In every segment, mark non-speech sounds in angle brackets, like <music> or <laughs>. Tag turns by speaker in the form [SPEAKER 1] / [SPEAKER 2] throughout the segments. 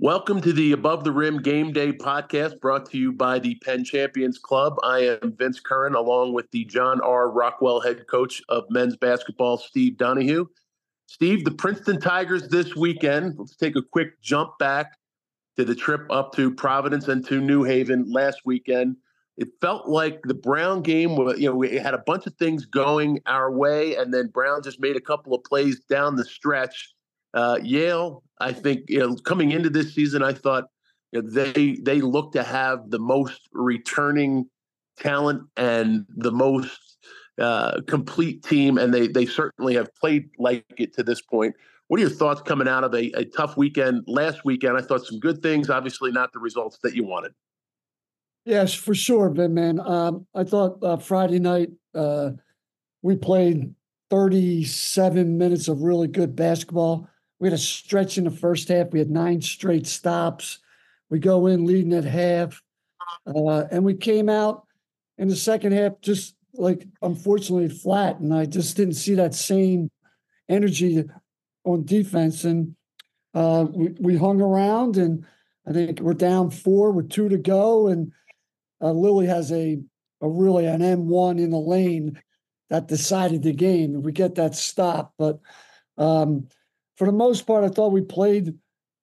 [SPEAKER 1] Welcome to the Above the Rim Game Day podcast brought to you by the Penn Champions Club. I am Vince Curran, along with the John R. Rockwell head coach of men's basketball, Steve Donahue. Steve, the Princeton Tigers this weekend. Let's take a quick jump back to the trip up to Providence and to New Haven last weekend. It felt like the Brown game, you know, we had a bunch of things going our way, and then Brown just made a couple of plays down the stretch uh, Yale, I think, you know, coming into this season, I thought you know, they they look to have the most returning talent and the most uh, complete team, and they they certainly have played like it to this point. What are your thoughts coming out of a, a tough weekend last weekend? I thought some good things, obviously not the results that you wanted.
[SPEAKER 2] Yes, for sure, Vin. Man, um, I thought uh, Friday night uh, we played 37 minutes of really good basketball. We had a stretch in the first half. We had nine straight stops. We go in leading at half, uh, and we came out in the second half just like unfortunately flat. And I just didn't see that same energy on defense. And uh, we we hung around, and I think we're down four with two to go, and uh, Lilly has a a really an M one in the lane that decided the game. We get that stop, but um, for the most part, I thought we played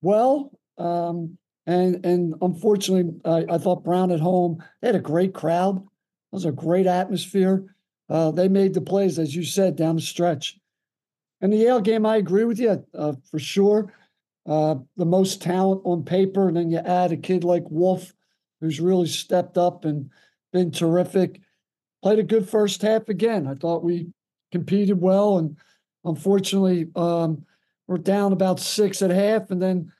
[SPEAKER 2] well. Um, and and unfortunately, I, I, thought Brown at home they had a great crowd. It was a great atmosphere. Uh, they made the plays, as you said, down the stretch. And the Yale game, I agree with you uh, for sure. Uh, the most talent on paper, and then you add a kid like Wolf, who's really stepped up and been terrific. Played a good first half again. I thought we competed well, and unfortunately, um, we're down about six at half, and then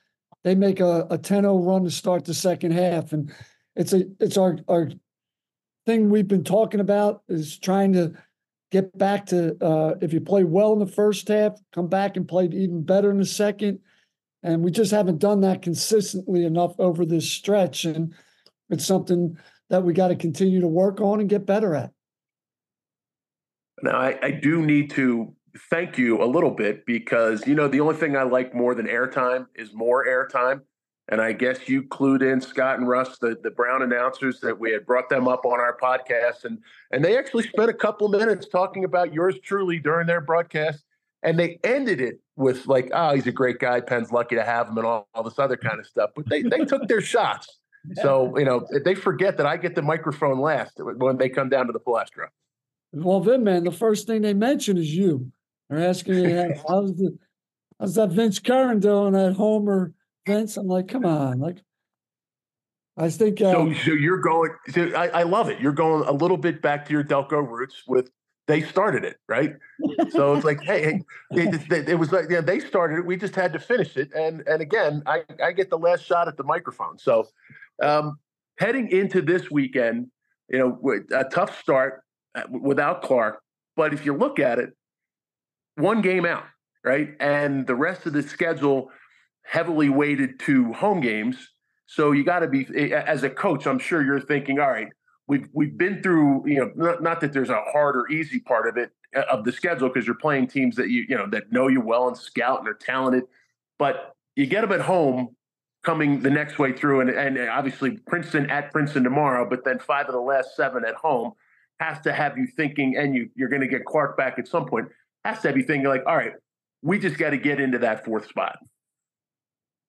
[SPEAKER 2] they make a, a 10-0 run to start the second half. And it's a it's our our thing we've been talking about is trying to get back to uh, if you play well in the first half, come back and play even better in the second. And we just haven't done that consistently enough over this stretch. And it's something that we got to continue to work on and get better at.
[SPEAKER 1] Now, I, I do need to thank you a little bit because you know the only thing I like more than airtime is more airtime. And I guess you clued in Scott and Russ, the, the Brown announcers, that we had brought them up on our podcast, and and they actually spent a couple minutes talking about yours truly during their broadcast, and they ended it with like, "Oh, he's a great guy. Penn's lucky to have him," and all, all this other kind of stuff. But they they <laughs> took their shots. So you know they forget that I get the microphone last when they come down to the palestra.
[SPEAKER 2] Well, Vin, man, the first thing they mention is you. They're asking me how's the how's that Vince Curran doing at Homer Vince? I'm like, come on, like I think.
[SPEAKER 1] Uh, so, so you're going. So I, I love it. You're going a little bit back to your Delco roots with they started it, right? so it's like, hey, hey it, it, was like, yeah, they started it. We just had to finish it. And and again, I I get the last shot at the microphone. So, um, heading into this weekend, you know, a tough start uh, without Clark. But if you look at it, one game out, right? And the rest of the schedule heavily weighted to home games. So you got to be as a coach. I'm sure you're thinking, all right, we've we've been through. You know, not, not that there's a hard or easy part of it uh, of the schedule because you're playing teams that you you know that know you well and scout and are talented, but you get them at home coming the next way through, and and obviously Princeton at Princeton tomorrow, but then five of the last seven at home has to have you thinking, and you you're going to get Clark back at some point has to be thinking like, all right, we just got to get into that fourth spot.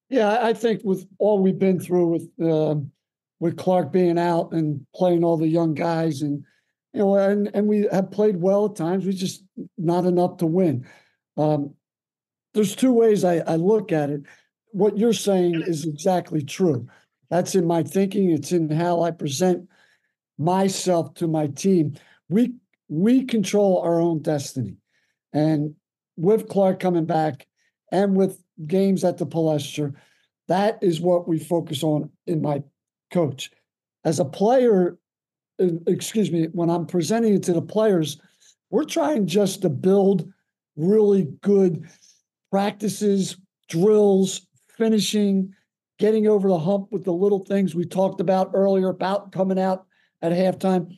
[SPEAKER 2] Yeah, I think with all we've been through with uh, with Clark being out and playing all the young guys, and you know, and and we have played well at times. We just not enough to win. Um, there's two ways I, I look at it. What you're saying is exactly true. That's in my thinking. It's in how I present myself to my team. We we control our own destiny. And with Clark coming back and with games at the Palestra, that is what we focus on in my coach. As a player, uh, excuse me, when I'm presenting it to the players, we're trying just to build really good practices, drills, finishing, getting over the hump with the little things we talked about earlier about coming out at halftime.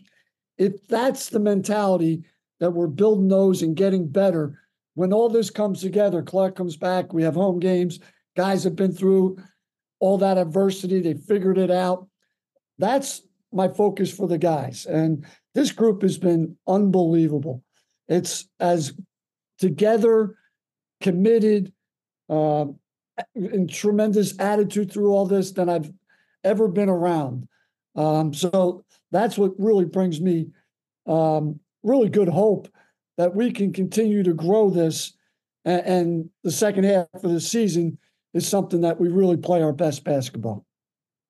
[SPEAKER 2] If that's the mentality that we're building those and getting better. When all this comes together, Clark comes back, we have home games, guys have been through all that adversity. They figured it out. That's my focus for the guys. And this group has been unbelievable. It's as together, committed, uh, and tremendous attitude through all this than I've ever been around. Um, so that's what really brings me um, really good hope that we can continue to grow this. And, and the second half of the season is something that we really play our best basketball.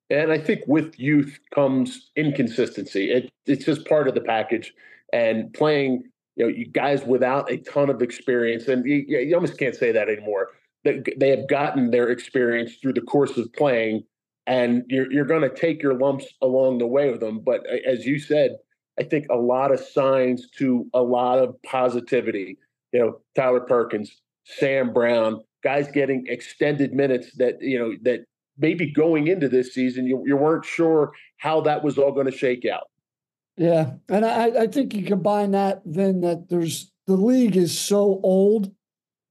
[SPEAKER 1] And I think with youth comes inconsistency. It, it's just part of the package. And playing, you know, you guys without a ton of experience, and you, you almost can't say that anymore. They, they have gotten their experience through the course of playing, and you're you're going to take your lumps along the way with them. But as you said, I think a lot of signs to a lot of positivity. You know, Tyler Perkins, Sam Brown, guys getting extended minutes that you know that maybe going into this season you, you weren't sure how that was all going to shake out.
[SPEAKER 2] Yeah, and I, I think you combine that then that there's the league is so old.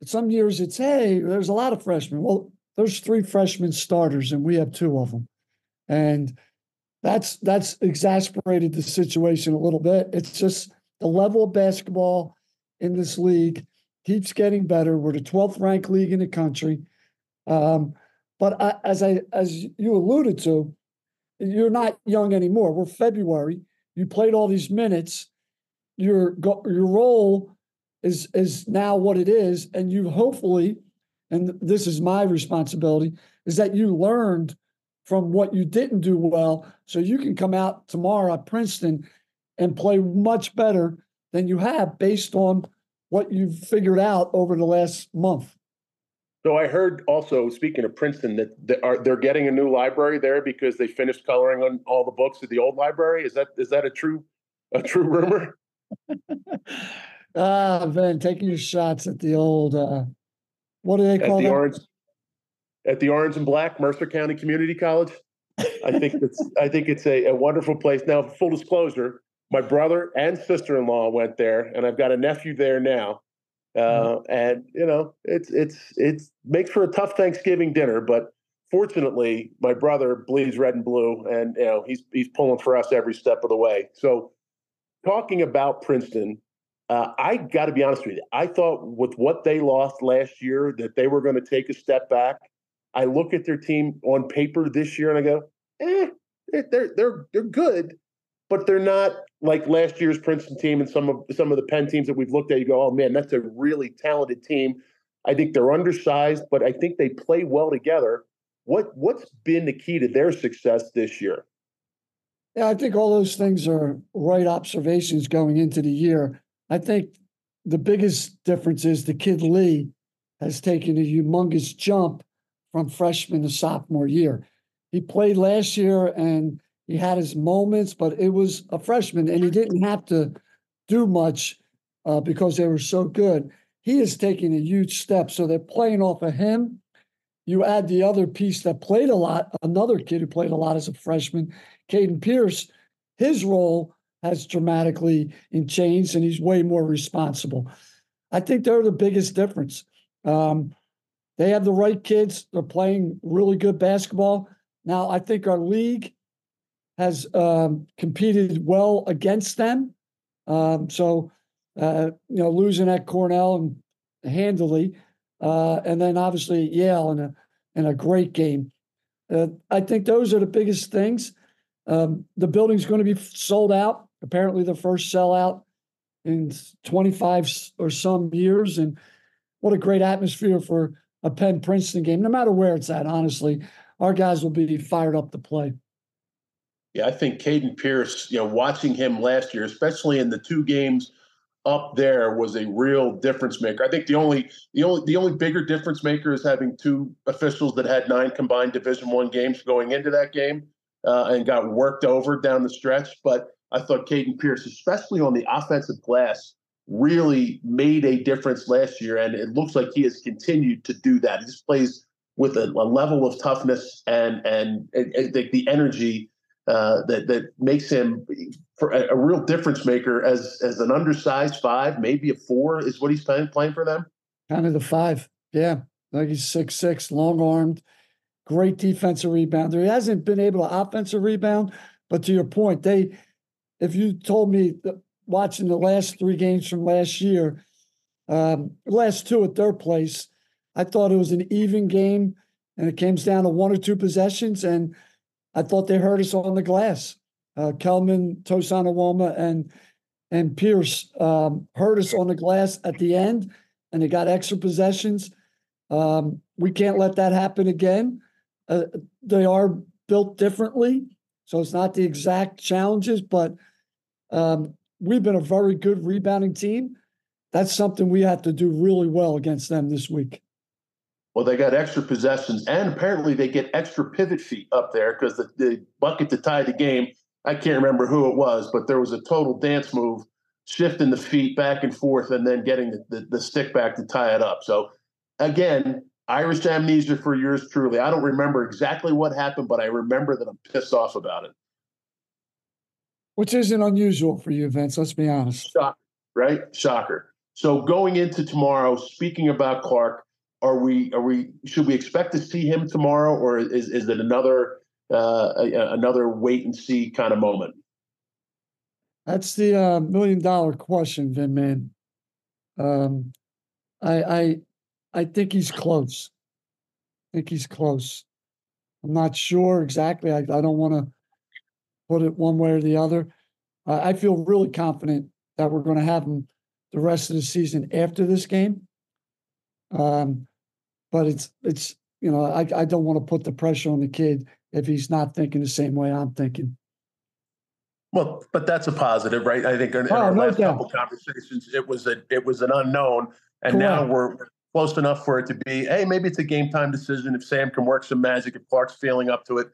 [SPEAKER 2] Some years it's hey, there's a lot of freshmen. Well, there's three freshman starters, and we have two of them, and that's that's exasperated the situation a little bit. It's just the level of basketball in this league keeps getting better. We're the 12th ranked league in the country. Um, but I, as I as you alluded to, you're not young anymore. We're February. You played all these minutes. Your your role is is now what it is, and you hopefully, and this is my responsibility, is that you learned from what you didn't do well so you can come out tomorrow at Princeton and play much better than you have based on what you've figured out over the last month.
[SPEAKER 1] So I heard also, speaking of Princeton, that they are they're getting a new library there because they finished coloring on all the books at the old library. Is that is that a true a true rumor? <laughs>
[SPEAKER 2] ah, Vin, taking your shots at the old uh, what do they call
[SPEAKER 1] at the
[SPEAKER 2] that?
[SPEAKER 1] orange at the Orange and Black Mercer County Community College. I think it's I think it's a, a wonderful place. Now, full disclosure, my brother and sister in law went there, and I've got a nephew there now. Uh, mm-hmm. and you know, it's it's it's makes for a tough Thanksgiving dinner, but fortunately, my brother bleeds red and blue, and you know he's he's pulling for us every step of the way. So, talking about Princeton, uh, I got to be honest with you. I thought with what they lost last year that they were going to take a step back. I look at their team on paper this year and I go, eh, they're they're they're good, but they're not like last year's Princeton team and some of some of the Penn teams that we've looked at. You go, oh man, that's a really talented team. I think they're undersized, but I think they play well together. What what's been the key to their success this year?
[SPEAKER 2] Yeah, I think all those things are right observations going into the year. I think the biggest difference is the kid Lee has taken a humongous jump from freshman to sophomore year. He played last year and he had his moments, but it was a freshman and he didn't have to do much uh, because they were so good. He is taking a huge step. So they're playing off of him. You add the other piece that played a lot, another kid who played a lot as a freshman, Caden Pierce. His role has dramatically changed and he's way more responsible. I think they're the biggest difference. Um, they have the right kids. They're playing really good basketball. Now, I think our league has um, competed well against them. Um, so, uh, you know, losing at Cornell and handily, uh, and then obviously Yale in a in a great game. Uh, I think those are the biggest things. Um, the building's going to be sold out. Apparently, the first sellout in 25 or some years, and what a great atmosphere for a Penn Princeton game, no matter where it's at. Honestly, our guys will be fired up to play.
[SPEAKER 1] Yeah, I think Caden Pierce, you know, watching him last year, especially in the two games up there, was a real difference maker. I think the only the only the only bigger difference maker is having two officials that had nine combined Division One games going into that game uh, and got worked over down the stretch. But I thought Caden Pierce, especially on the offensive glass, really made a difference last year, and it looks like he has continued to do that. He just plays with a, a level of toughness and and, and, and the, the, energy uh, that that makes him a, a, real difference maker as as an undersized five, maybe a four is what he's playing playing for them.
[SPEAKER 2] Kind of the five, yeah. Like he's six six, long armed. great defensive rebounder. He hasn't been able to offensive rebound, but to your point, they if you told me watching the last three games from last year, um, last two at their place, I thought it was an even game and it came down to one or two possessions. And I thought they hurt us on the glass. Uh, Kellman, Tosan Evbuomwan, and and Pierce um, hurt us on the glass at the end, and they got extra possessions. Um, we can't let that happen again. Uh, they are built differently, so it's not the exact challenges, but um, we've been a very good rebounding team. That's something we have to do really well against them this week.
[SPEAKER 1] Well, they got extra possessions, and apparently they get extra pivot feet up there because the, the bucket to tie the game. I can't remember who it was, but there was a total dance move, shifting the feet back and forth, and then getting the, the, the stick back to tie it up. So, again, Irish amnesia for yours truly. I don't remember exactly what happened, but I remember that I'm pissed off about it.
[SPEAKER 2] Which isn't unusual for you, Vince. Let's be honest.
[SPEAKER 1] Shocker, right? Shocker. So going into tomorrow, speaking about Clark, are we are we should we expect to see him tomorrow, or is is it another uh, another wait and see kind of moment?
[SPEAKER 2] That's the uh, million dollar question, Vin man. Um, I I I think he's close. I think he's close. I'm not sure exactly. I, I don't want to put it one way or the other. Uh, I feel really confident that we're going to have him the rest of the season after this game. Um, but it's it's you know I I don't want to put the pressure on the kid if he's not thinking the same way I'm thinking.
[SPEAKER 1] Well, but that's a positive, right? I think in, in oh, our no last doubt. couple conversations, it was a it was an unknown, and Correct. now we're close enough for it to be, hey, maybe it's a game time decision. If Sam can work some magic, if Clark's feeling up to it,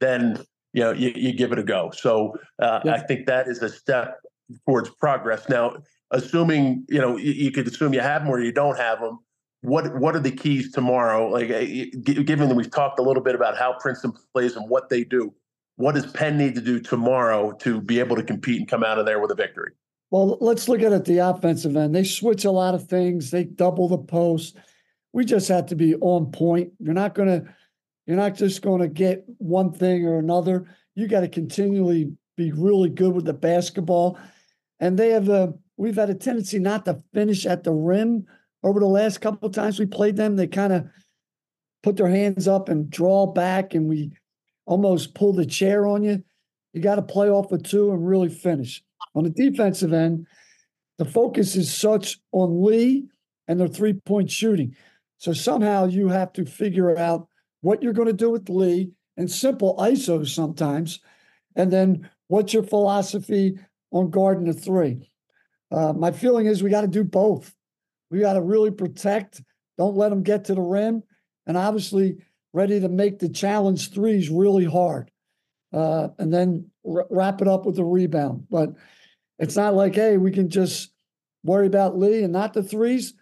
[SPEAKER 1] then you know you, you give it a go. So uh, I think that is a step towards progress. Now, assuming you know you, you, could assume you have them or you don't have them. What what are the keys tomorrow? Like eh, given that we've talked a little bit about how Princeton plays and what they do, what does Penn need to do tomorrow to be able to compete and come out of there with a victory?
[SPEAKER 2] Well, let's look at it the offensive end. They switch a lot of things. They double the post. We just have to be on point. You're not going to you're not just going to get one thing or another. You got to continually be really good with the basketball. And they have a we've had a tendency not to finish at the rim over the last couple of times we played them. They kind of put their hands up and draw back, and we almost pull the chair on you. You got to play off of two and really finish. On the defensive end, the focus is such on Lee and their three point shooting. So somehow you have to figure out what you're going to do with Lee and simple ISOs sometimes. And then what's your philosophy on the three? Uh, my feeling is we got to do both. We got to really protect, don't let them get to the rim, and obviously ready to make the challenge threes really hard. Uh, and then r- wrap it up with a rebound. But it's not like, hey, we can just worry about Lee and not the threes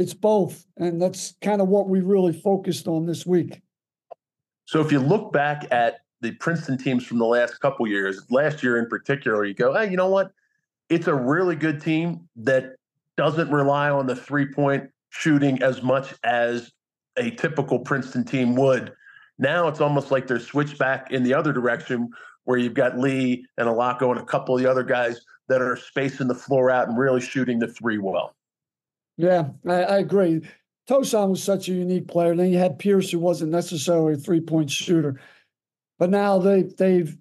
[SPEAKER 2] it's both. And that's kind of what we really focused on this week.
[SPEAKER 1] So if you look back at the Princeton teams from the last couple years, last year in particular, you go, hey, you know what? It's a really good team that doesn't rely on the three point shooting as much as a typical Princeton team would. Now it's almost like they're switched back in the other direction where you've got Lee and Allocco and a couple of the other guys that are spacing the floor out and really shooting the three well.
[SPEAKER 2] Yeah, I, I agree. Tosan was such a unique player. Then you had Pierce, who wasn't necessarily a three point shooter, but now they they've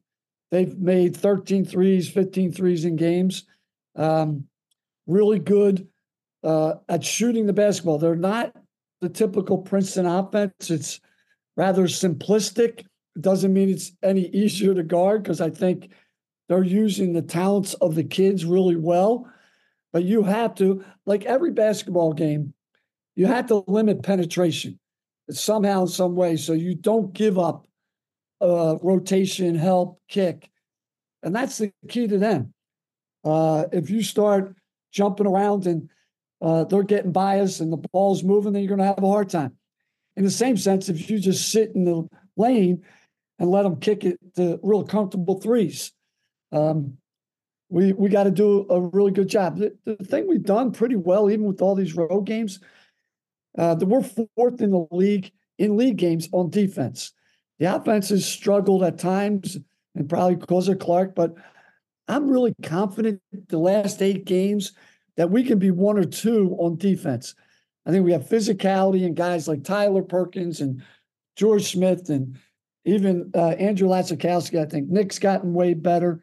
[SPEAKER 2] they've made 13 threes, 15 threes in games. Um, really good uh, at shooting the basketball. They're not the typical Princeton offense. It's rather simplistic. It doesn't mean it's any easier to guard because I think they're using the talents of the kids really well. But you have to, like every basketball game, you have to limit penetration somehow, in some way, so you don't give up uh, rotation, help, kick. And that's the key to them. Uh, if you start jumping around and uh, they're getting biased and the ball's moving, then you're going to have a hard time. In the same sense, if you just sit in the lane and let them kick it to real comfortable threes, um, we we got to do a really good job. The, the, thing we've done pretty well, even with all these road games, uh, that we're fourth in the league in league games on defense. The offense has struggled at times and probably because of Clark, but I'm really confident the last eight games that we can be one or two on defense. I think we have physicality and guys like Tyler Perkins and George Smith and even uh, Andrew Laczkowski. I think Nick's gotten way better.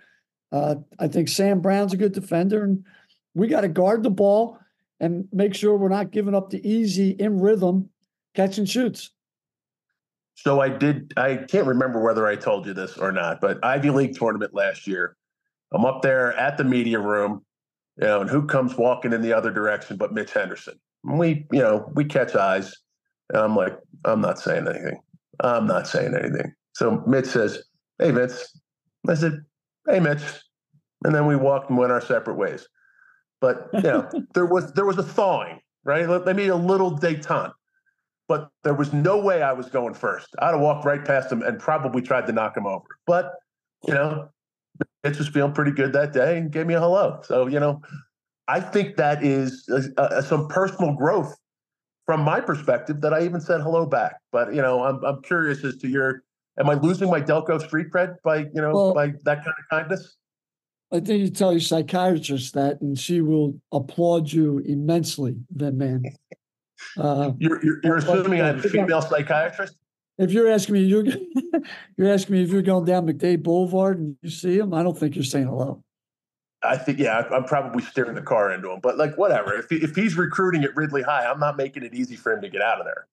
[SPEAKER 2] Uh, I think Sam Brown's a good defender, and we got to guard the ball and make sure we're not giving up the easy in rhythm catch and shoots.
[SPEAKER 1] So I did. I can't remember whether I told you this or not, but Ivy League tournament last year. I'm up there at the media room, you know, and who comes walking in the other direction but Mitch Henderson? we, you know, we catch eyes. And I'm like, I'm not saying anything. I'm not saying anything. So Mitch says, Hey, Vince. I said, Hey, Mitch. And then we walked and went our separate ways. But you know, <laughs> there was there was a thawing, right? They made a little detente, but there was no way I was going first. I'd have walked right past him and probably tried to knock him over. But you know, Mitch was feeling pretty good that day and gave me a hello. So you know, I think that is uh, uh, some personal growth from my perspective that I even said hello back. But you know, I'm I'm curious as to your. Am I losing my Delco street cred by you know well, by that kind of kindness?
[SPEAKER 2] I think you tell your psychiatrist that, and she will applaud you immensely. Then, man, <laughs>
[SPEAKER 1] uh, you're you're, you're assuming I'm a female psychiatrist.
[SPEAKER 2] If you're asking me, you're <laughs> you're asking me if you're going down McDade Boulevard and you see him, I don't think you're saying hello.
[SPEAKER 1] I think yeah, I'm probably steering the car into him, but like whatever. If if he's recruiting at Ridley High, I'm not making it easy for him to get out of there.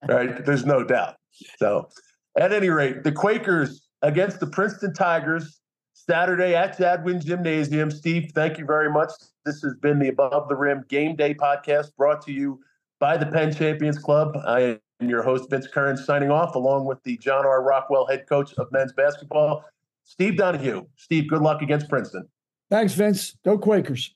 [SPEAKER 1] <laughs> Right? There's no doubt. So, at any rate, the Quakers against the Princeton Tigers Saturday at Jadwin Gymnasium. Steve, thank you very much. This has been the Above the Rim Game Day podcast brought to you by the Penn Champions Club. I am your host, Vince Curran, signing off along with the John R. Rockwell head coach of men's basketball, Steve Donahue. Steve, good luck against Princeton.
[SPEAKER 2] Thanks, Vince. Go Quakers.